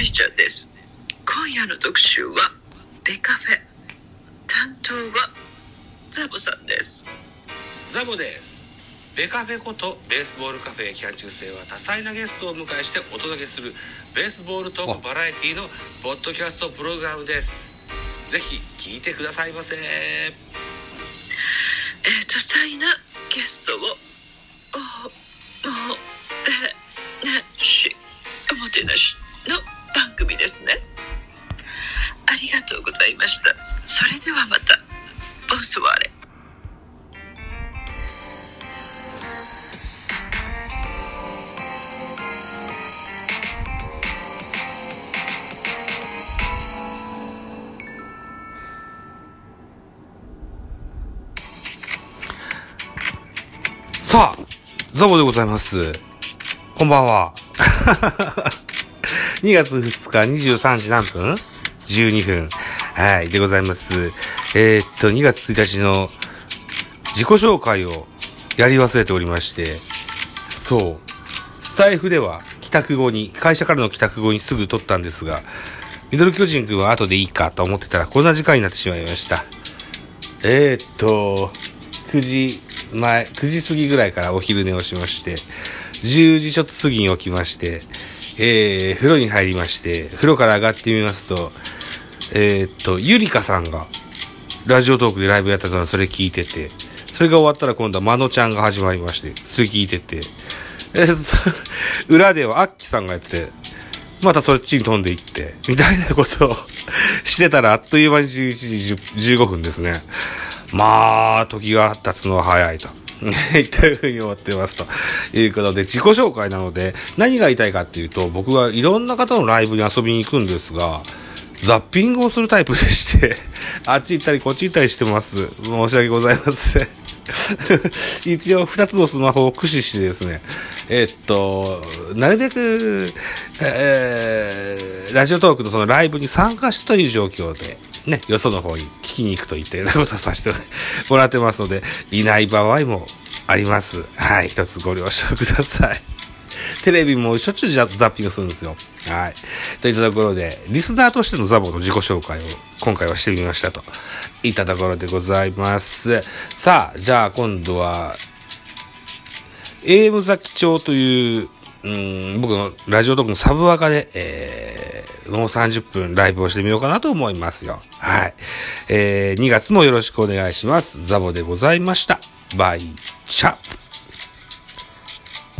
かいちゃんです今夜の特集はベカフェ担当はザボさんですザボですベカフェことベースボールカフェキャン中世は多彩なゲストをお迎えしてお届けするベースボールトークバラエティのポッドキャストプログラムですぜひ聞いてくださいませえー、多彩なゲストをおもてなしおもてなしの番組ですねありがとうございましたそれではまたボンソワーレさあ、ザボでございます。こんばんは。2月2日23時何分 ?12 分。はい、でございます。えーっと、2月1日の自己紹介をやり忘れておりまして、そう、スタイフでは帰宅後に、会社からの帰宅後にすぐ撮ったんですが、ミドル巨人くんは後でいいかと思ってたらこんな時間になってしまいました。えーっと、9時前、9時過ぎぐらいからお昼寝をしまして、10時ちょっと過ぎに起きまして、えー、風呂に入りまして、風呂から上がってみますと、えーっと、ゆりかさんが、ラジオトークでライブやってたのそれ聞いてて、それが終わったら今度はまのちゃんが始まりまして、それ聞いてて、えー裏ではアッキさんがやってて、またそっちに飛んでいって、みたいなことを してたらあっという間に11時15分ですね。まあ、時が経つのは早いと。いったふうに思ってますということで、自己紹介なので、何が言いたいかっていうと、僕はいろんな方のライブに遊びに行くんですが、ザッピングをするタイプでして、あっち行ったりこっち行ったりしてます。申し訳ございません。一応二つのスマホを駆使してですね、えっと、なるべく、えー、ラジオトークのそのライブに参加したという状況で、ね、よその方に聞きに行くといったようなことをさせてもらってますので、いない場合もあります。はい、一つご了承ください。テレビもしょっちゅうザッピングするんですよ。はい。といったところで、リスナーとしてのザボの自己紹介を今回はしてみましたといったところでございます。さあ、じゃあ今度は、AM 崎町という、うん、僕のラジオトークのサブアカで、えー、もう30分ライブをしてみようかなと思いますよ。はい。えー、2月もよろしくお願いします。ザボでございました。バイチャ。